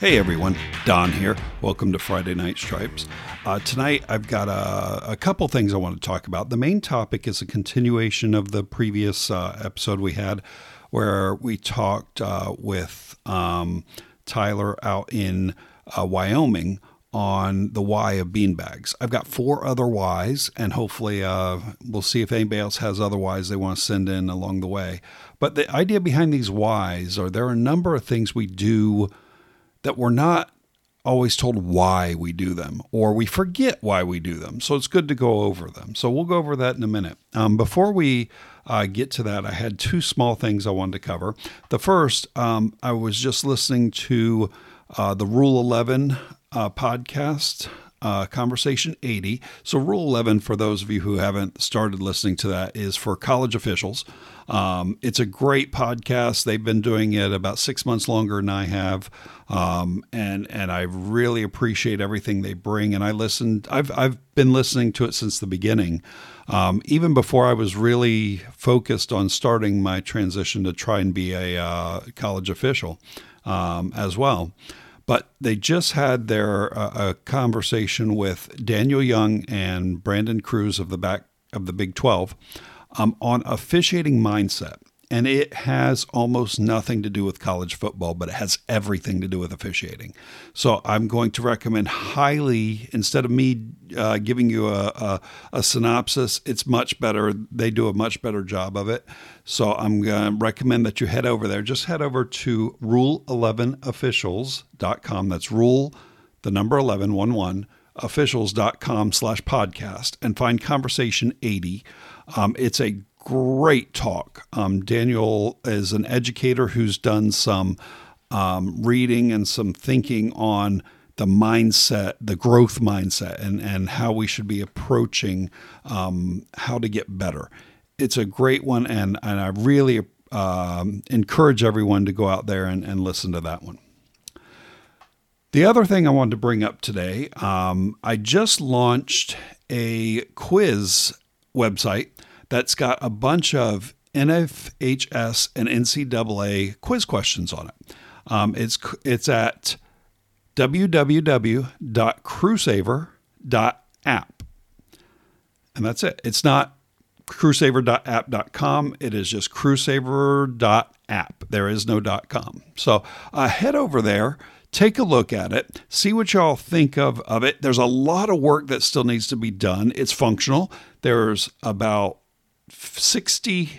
Hey everyone, Don here. Welcome to Friday Night Stripes. Uh, tonight I've got a, a, couple things I want to talk about. The main topic is a continuation of the previous uh, episode we had where we talked uh, with um, Tyler out in uh, Wyoming on the why of beanbags. I've got four other whys, and hopefully uh, we'll see if anybody else has other whys they want to send in along the way. But the idea behind these whys are there are a number of things we do that we're not always told why we do them, or we forget why we do them. So it's good to go over them. So we'll go over that in a minute. Um, before we uh, get to that, I had two small things I wanted to cover. The first, um, I was just listening to uh, the Rule 11 uh, podcast. Uh, conversation 80. So, Rule 11, for those of you who haven't started listening to that, is for college officials. Um, it's a great podcast. They've been doing it about six months longer than I have, um, and and I really appreciate everything they bring. And I listened. I've I've been listening to it since the beginning, um, even before I was really focused on starting my transition to try and be a uh, college official um, as well but they just had their uh, a conversation with Daniel Young and Brandon Cruz of the back of the Big 12 um, on officiating mindset. And it has almost nothing to do with college football, but it has everything to do with officiating. So I'm going to recommend highly, instead of me uh, giving you a, a, a, synopsis, it's much better. They do a much better job of it. So I'm going to recommend that you head over there. Just head over to rule11officials.com. That's rule, the number 11, 1 1, officials.com slash podcast and find Conversation 80. Um, it's a great talk. Um, Daniel is an educator who's done some um, reading and some thinking on the mindset, the growth mindset, and, and how we should be approaching um, how to get better. It's a great one, and, and I really um, encourage everyone to go out there and, and listen to that one. The other thing I wanted to bring up today, um, I just launched a quiz website that's got a bunch of NFHS and NCAA quiz questions on it. Um, it's it's at www.crewsaver.app. And that's it. It's not crewsaver.app.com. It is just crewsaver.app. There is no .com. So uh, head over there, take a look at it, see what y'all think of, of it. There's a lot of work that still needs to be done. It's functional. There's about 60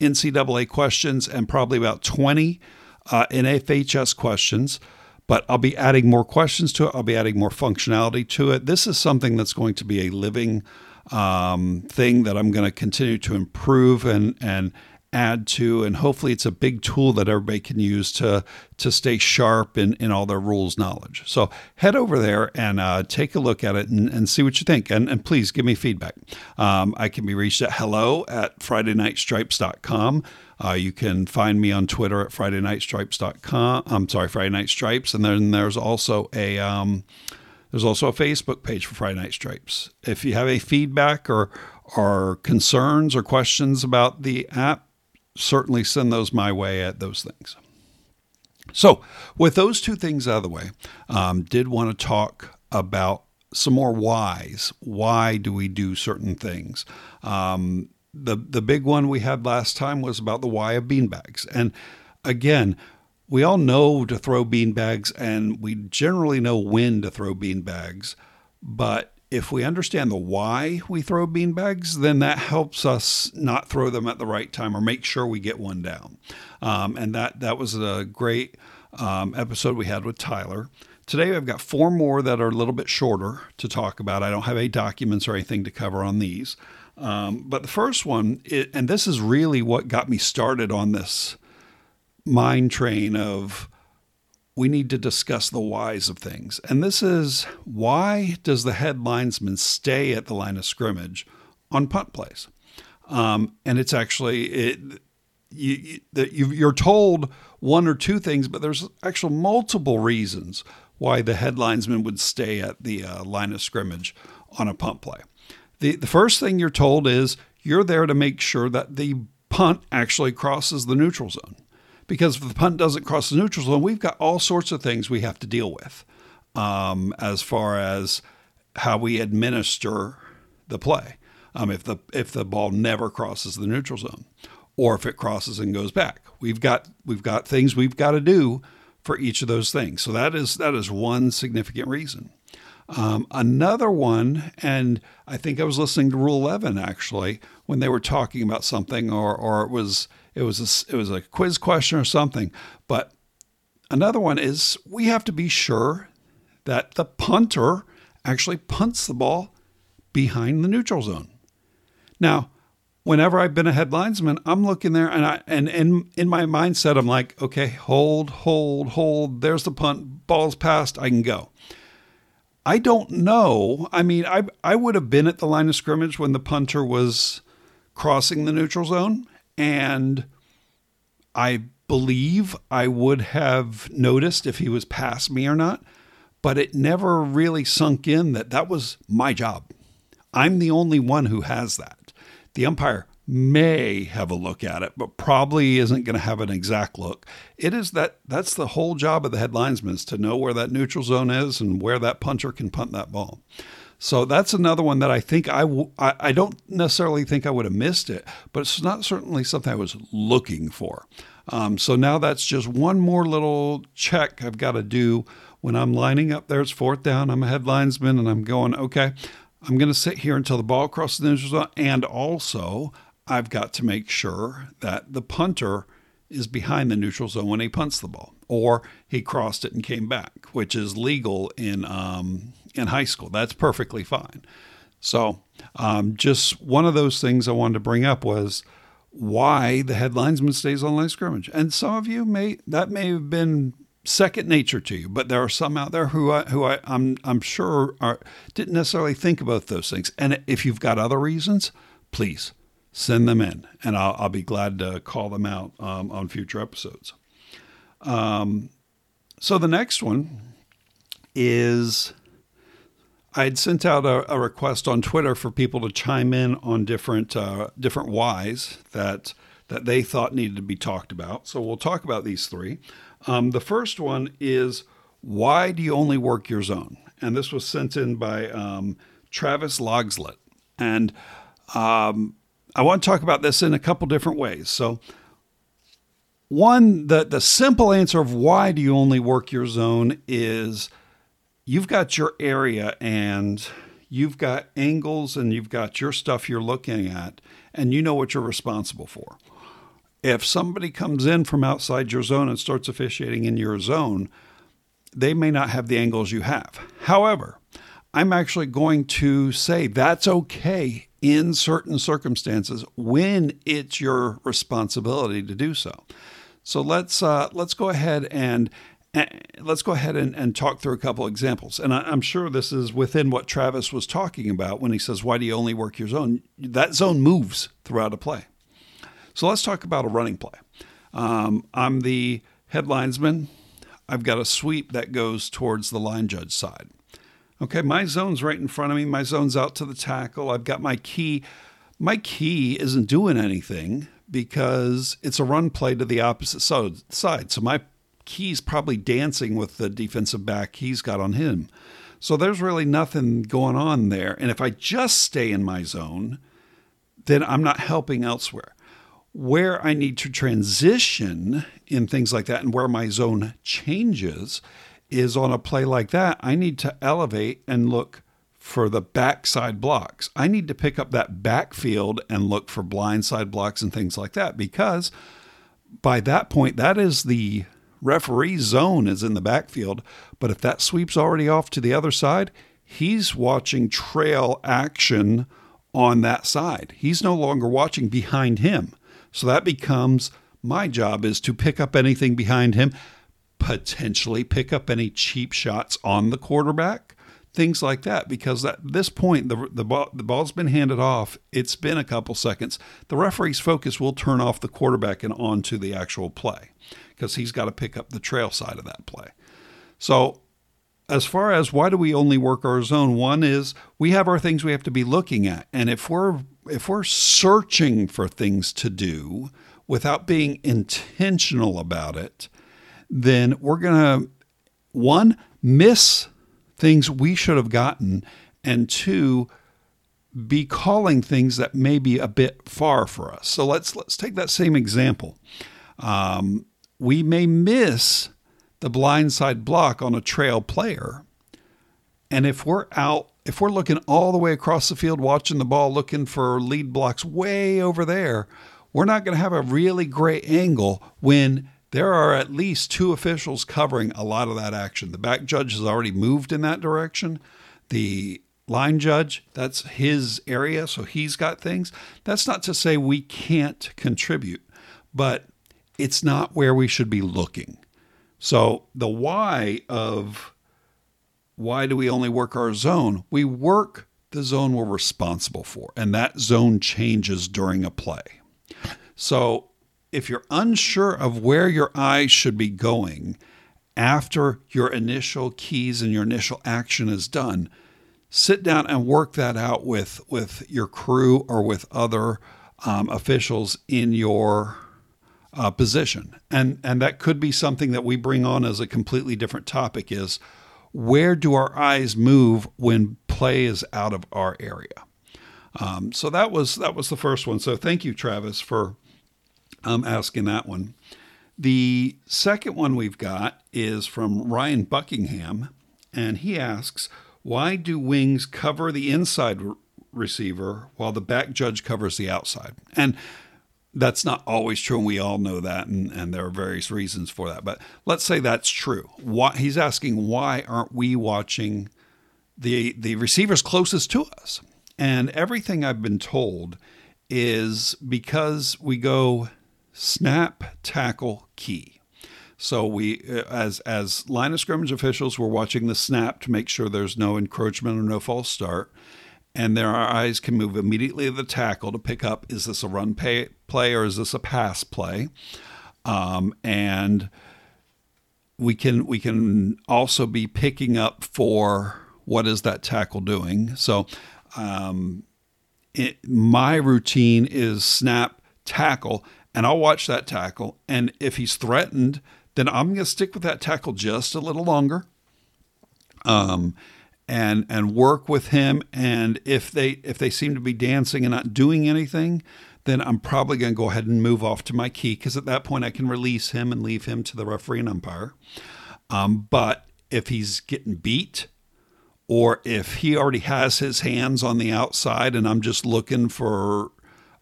NCAA questions and probably about 20 uh, NFHS questions. But I'll be adding more questions to it. I'll be adding more functionality to it. This is something that's going to be a living um, thing that I'm going to continue to improve and and add to and hopefully it's a big tool that everybody can use to to stay sharp in, in all their rules knowledge. So head over there and uh, take a look at it and, and see what you think. And, and please give me feedback. Um, i can be reached at hello at fridaynightstripes.com uh, you can find me on twitter at fridaynightstripes.com i'm sorry friday night stripes. And then there's also a um, there's also a Facebook page for Friday Night Stripes. If you have a feedback or or concerns or questions about the app, certainly send those my way at those things. So, with those two things out of the way, um, did want to talk about some more whys. Why do we do certain things? Um, the the big one we had last time was about the why of beanbags, and again, we all know to throw beanbags, and we generally know when to throw beanbags, but if we understand the why we throw beanbags, then that helps us not throw them at the right time or make sure we get one down. Um, and that that was a great um, episode we had with Tyler. Today I've got four more that are a little bit shorter to talk about. I don't have any documents or anything to cover on these. Um, but the first one, it, and this is really what got me started on this mind train of we need to discuss the whys of things. And this is why does the head linesman stay at the line of scrimmage on punt plays? Um, and it's actually it, you, you, are told one or two things, but there's actual multiple reasons why the head linesman would stay at the uh, line of scrimmage on a punt play. The, the first thing you're told is you're there to make sure that the punt actually crosses the neutral zone because if the punt doesn't cross the neutral zone, we've got all sorts of things we have to deal with um, as far as how we administer the play. Um, if the if the ball never crosses the neutral zone, or if it crosses and goes back, we've got we've got things we've got to do for each of those things. So that is that is one significant reason. Um, another one, and I think I was listening to Rule Eleven actually when they were talking about something, or or it was it was a, it was a quiz question or something. But another one is we have to be sure that the punter actually punts the ball behind the neutral zone. Now, whenever I've been a headlinesman, I'm looking there and I and, and in my mindset, I'm like, okay, hold, hold, hold. There's the punt, ball's passed, I can go. I don't know. I mean, I I would have been at the line of scrimmage when the punter was crossing the neutral zone, and I believe I would have noticed if he was past me or not, but it never really sunk in that that was my job. I'm the only one who has that. The umpire may have a look at it, but probably isn't going to have an exact look. It is that that's the whole job of the head linesman is to know where that neutral zone is and where that puncher can punt that ball. So that's another one that I think I w- I, I don't necessarily think I would have missed it, but it's not certainly something I was looking for. Um, so now that's just one more little check I've got to do when I'm lining up there. It's fourth down. I'm a headlinesman and I'm going, okay, I'm going to sit here until the ball crosses the neutral zone. And also, I've got to make sure that the punter is behind the neutral zone when he punts the ball, or he crossed it and came back, which is legal in um, in high school. That's perfectly fine. So, um, just one of those things I wanted to bring up was why the head linesman stays on line scrimmage. And some of you may that may have been second nature to you. But there are some out there who I, who I, I'm I'm sure are didn't necessarily think about those things. And if you've got other reasons, please send them in, and I'll, I'll be glad to call them out um, on future episodes. Um, so the next one is I had sent out a, a, request on Twitter for people to chime in on different uh, different whys that that they thought needed to be talked about. So we'll talk about these three. Um, the first one is why do you only work your zone? And this was sent in by um, Travis Logslet. And um, I want to talk about this in a couple different ways. So, one, the, the simple answer of why do you only work your zone is you've got your area and you've got angles and you've got your stuff you're looking at, and you know what you're responsible for. If somebody comes in from outside your zone and starts officiating in your zone, they may not have the angles you have. However, I'm actually going to say that's okay in certain circumstances when it's your responsibility to do so. So let's uh, let's go ahead and let's go ahead and, and, talk through a couple examples. And I, am sure this is within what Travis was talking about when he says, "Why do you only work your zone?" That zone moves throughout a play. So let's talk about a running play. Um, I'm the head linesman. I've got a sweep that goes towards the line judge side. Okay, my zone's right in front of me. My zone's out to the tackle. I've got my key. My key isn't doing anything because it's a run play to the opposite side. So my key's probably dancing with the defensive back he's got on him. So there's really nothing going on there. And if I just stay in my zone, then I'm not helping elsewhere where I need to transition in things like that and where my zone changes is on a play like that, I need to elevate and look for the backside blocks. I need to pick up that backfield and look for blindside blocks and things like that because by that point, that is the referee's zone is in the backfield. But if that sweeps already off to the other side, he's watching trail action on that side. He's no longer watching behind him. So that becomes my job is to pick up anything behind him, potentially pick up any cheap shots on the quarterback, things like that. Because at this point, the, the, ball, the ball's been handed off. It's been a couple seconds. The referee's focus will turn off the quarterback and onto the actual play because he's got to pick up the trail side of that play. So as far as why do we only work our zone one is we have our things we have to be looking at and if we're if we're searching for things to do without being intentional about it, then we're going to, one, miss things we should have gotten, and two, be calling things that may be a bit far for us. So let's let's take that same example. Um, we may miss the blindside block on a trail player, and if we're out, if we're looking all the way across the field watching the ball, looking for lead blocks way over there, we're not going to have a really great angle when there are at least two officials covering a lot of that action. The back judge has already moved in that direction. The line judge, that's his area, so he's got things. That's not to say we can't contribute, but it's not where we should be looking. So the why of why do we only work our zone? We work the zone we're responsible for, and that zone changes during a play. So if you're unsure of where your eyes should be going after your initial keys and your initial action is done, sit down and work that out with with your crew or with other um, officials in your uh, position. And and that could be something that we bring on as a completely different topic is where do our eyes move when play is out of our area? Um, so that was that was the first one. So thank you, Travis, for um, asking that one. The second one we've got is from Ryan Buckingham, and he asks, "Why do wings cover the inside re- receiver while the back judge covers the outside?" And that's not always true, and we all know that, and, and there are various reasons for that. But let's say that's true. Why, he's asking, why aren't we watching the the receivers closest to us? And everything I've been told is because we go snap, tackle, key. So we, uh, as as line of scrimmage officials, we're watching the snap to make sure there's no encroachment or no false start and their eyes can move immediately to the tackle to pick up is this a run pay, play or is this a pass play? Um, and we can we can also be picking up for what is that tackle doing. So um, it, my routine is snap tackle, and I'll watch that tackle. And if he's threatened, then I'm going to stick with that tackle just a little longer. Um, and and work with him and if they if they seem to be dancing and not doing anything then I'm probably going to go ahead and move off to my key because at that point I can release him and leave him to the referee and umpire. Um, but if he's getting beat, or if he already has his hands on the outside and I'm just looking for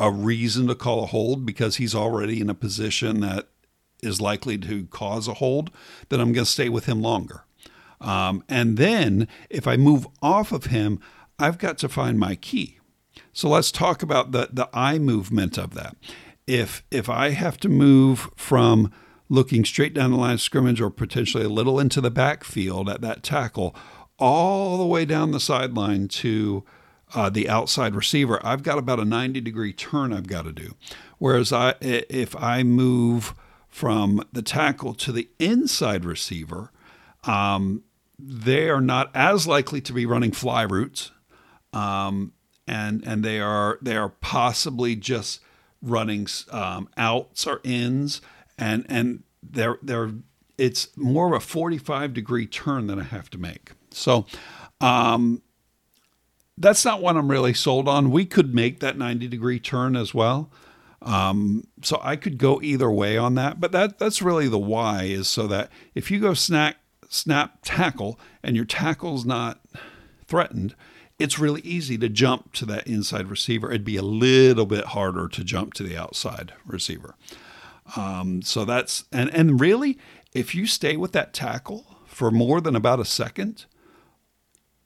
a reason to call a hold because he's already in a position that is likely to cause a hold, then I'm going to stay with him longer. Um, and then if I move off of him, I've got to find my key. So let's talk about the, the eye movement of that. If if I have to move from looking straight down the line of scrimmage or potentially a little into the backfield at that tackle, all the way down the sideline to uh, the outside receiver, I've got about a 90 degree turn I've got to do. Whereas I, if I move from the tackle to the inside receiver, um, they are not as likely to be running fly routes, um, and and they are they are possibly just running um, outs or ins, and and they're they're it's more of a 45 degree turn that I have to make. So. Um, that's not what I'm really sold on. We could make that 90 degree turn as well. Um, so I could go either way on that, but that that's really the why is so that if you go snack snap tackle and your tackle's not threatened, it's really easy to jump to that inside receiver. It'd be a little bit harder to jump to the outside receiver. Um, so that's and and really, if you stay with that tackle for more than about a second,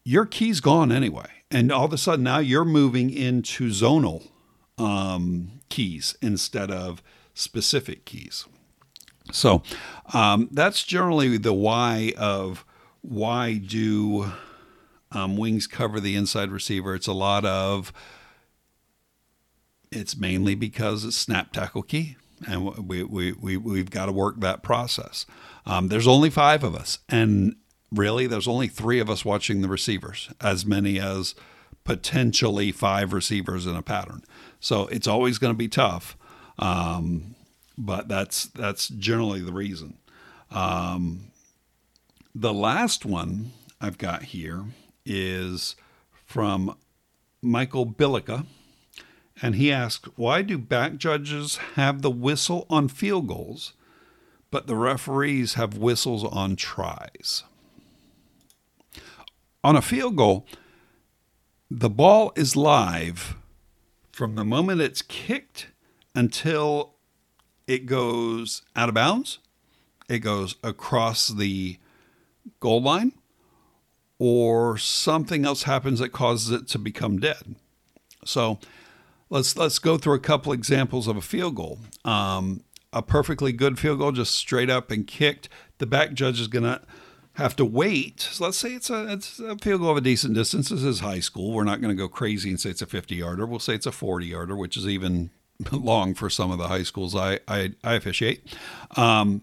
your key's gone anyway, and all of a sudden now you're moving into zonal um, keys instead of specific keys. So um, that's generally the why of why do um, wings cover the inside receiver. It's a lot of it's mainly because it's snap tackle key and we, we, we, we've got to work that process. Um, there's only five of us, and really, there's only three of us watching the receivers, as many as potentially five receivers in a pattern. So it's always going to be tough. Um, but that's that's generally the reason. Um, the last one I've got here is from Michael Bilica, and he asks, "Why do back judges have the whistle on field goals, but the referees have whistles on tries?" On a field goal, the ball is live from the moment it's kicked until it goes out of bounds, it goes across the goal line, or something else happens that causes it to become dead. So let's let's go through a couple examples of a field goal. Um, a perfectly good field goal, just straight up and kicked. The back judge is going to have to wait. So let's say it's a it's a field goal of a decent distance. This is high school. We're not going to go crazy and say it's a 50 yarder. We'll say it's a 40 yarder, which is even long for some of the high schools I I, I officiate. Um,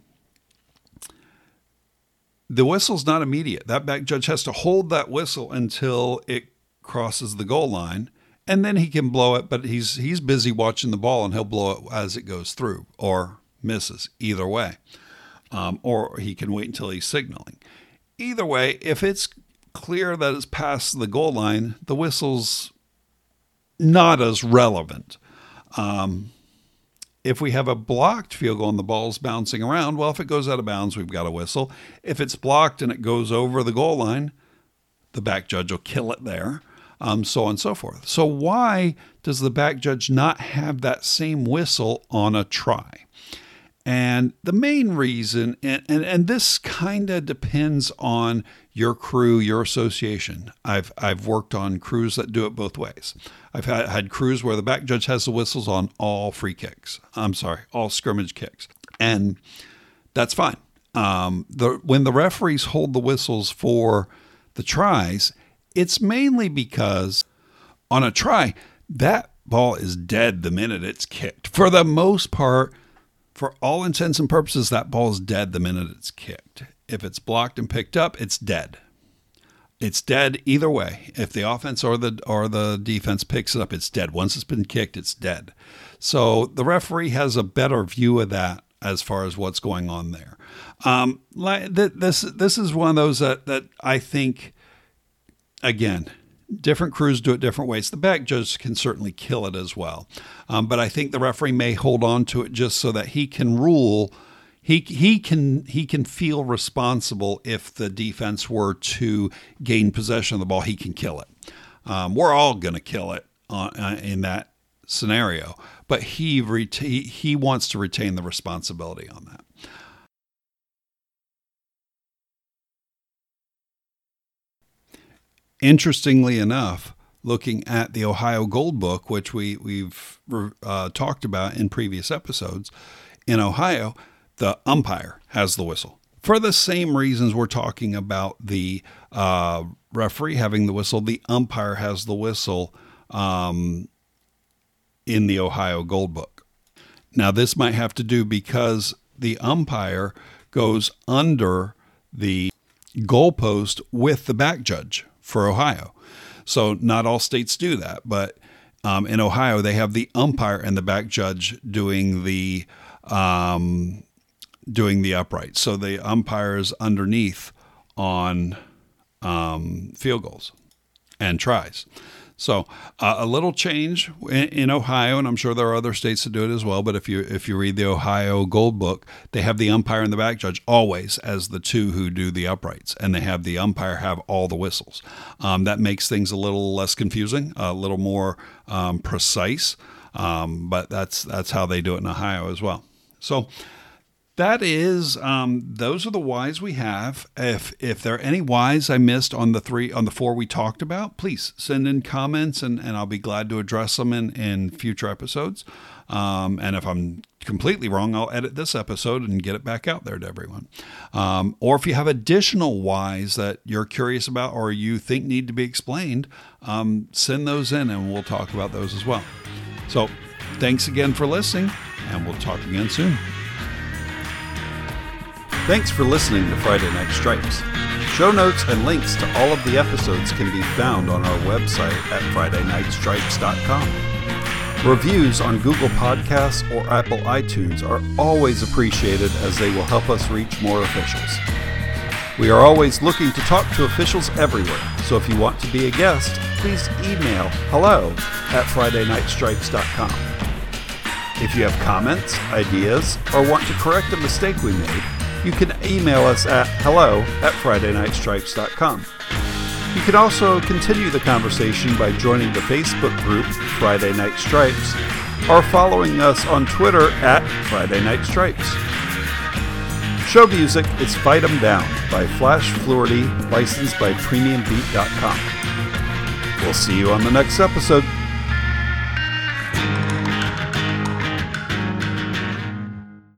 the whistle's not immediate. That back judge has to hold that whistle until it crosses the goal line, and then he can blow it. But he's he's busy watching the ball, and he'll blow it as it goes through or misses. Either way, um, or he can wait until he's signaling. Either way, if it's clear that it's past the goal line, the whistle's not as relevant. Um, if we have a blocked field goal and the ball's bouncing around, well, if it goes out of bounds, we've got a whistle. If it's blocked and it goes over the goal line, the back judge will kill it there, um, so on and so forth. So, why does the back judge not have that same whistle on a try? And the main reason, and, and, and this kind of depends on your crew, your association. I've, I've worked on crews that do it both ways. I've had, had crews where the back judge has the whistles on all free kicks. I'm sorry, all scrimmage kicks. And that's fine. Um, the, when the referees hold the whistles for the tries, it's mainly because on a try, that ball is dead the minute it's kicked. For the most part, for all intents and purposes, that ball is dead the minute it's kicked. If it's blocked and picked up, it's dead. It's dead either way. If the offense or the or the defense picks it up, it's dead. Once it's been kicked, it's dead. So the referee has a better view of that as far as what's going on there. Um, this this is one of those that that I think again different crews do it different ways. The back judge can certainly kill it as well, um, but I think the referee may hold on to it just so that he can rule. He, he can he can feel responsible if the defense were to gain possession of the ball. He can kill it. Um, we're all going to kill it uh, uh, in that scenario, but he, reta- he wants to retain the responsibility on that. Interestingly enough, looking at the Ohio Gold Book, which we we've uh, talked about in previous episodes, in Ohio, the umpire has the whistle for the same reasons we're talking about the uh, referee having the whistle. The umpire has the whistle um, in the Ohio Gold Book. Now, this might have to do because the umpire goes under the goalpost with the back judge for Ohio. So not all states do that, but um, in Ohio they have the umpire and the back judge doing the um, doing the upright. So the umpire is underneath on um, field goals and tries. So uh, a little change in, in, Ohio, and I'm sure there are other states that do it as well. But if you if you read the Ohio Gold Book, they have the umpire and the back judge always as the two who do the uprights, and they have the umpire have all the whistles. Um, that makes things a little less confusing, a little more um, precise. Um, but that's that's how they do it in Ohio as well. So that is um, those are the whys we have. If if there are any whys i missed on the three on the four we talked about please send in comments and, and i'll be glad to address them in, in future episodes. Um, and if i'm completely wrong i'll edit this episode and get it back out there to everyone. Um, or if you have additional whys that you're curious about or you think need to be explained um, send those in and we'll talk about those as well. So thanks again for listening and we'll talk again soon Thanks for listening to Friday Night Stripes. Show notes and links to all of the episodes can be found on our website at FridayNightStripes.com. Reviews on Google Podcasts or Apple iTunes are always appreciated as they will help us reach more officials. We are always looking to talk to officials everywhere, so if you want to be a guest, please email hello at FridayNightStripes.com. If you have comments, ideas, or want to correct a mistake we made, you can email us at hello at FridayNightStripes.com. You can also continue the conversation by joining the Facebook group Friday Night Stripes or following us on Twitter at Friday Night Stripes. Show music is Fight 'em Down by Flash Fluorty, licensed by PremiumBeat.com. We'll see you on the next episode.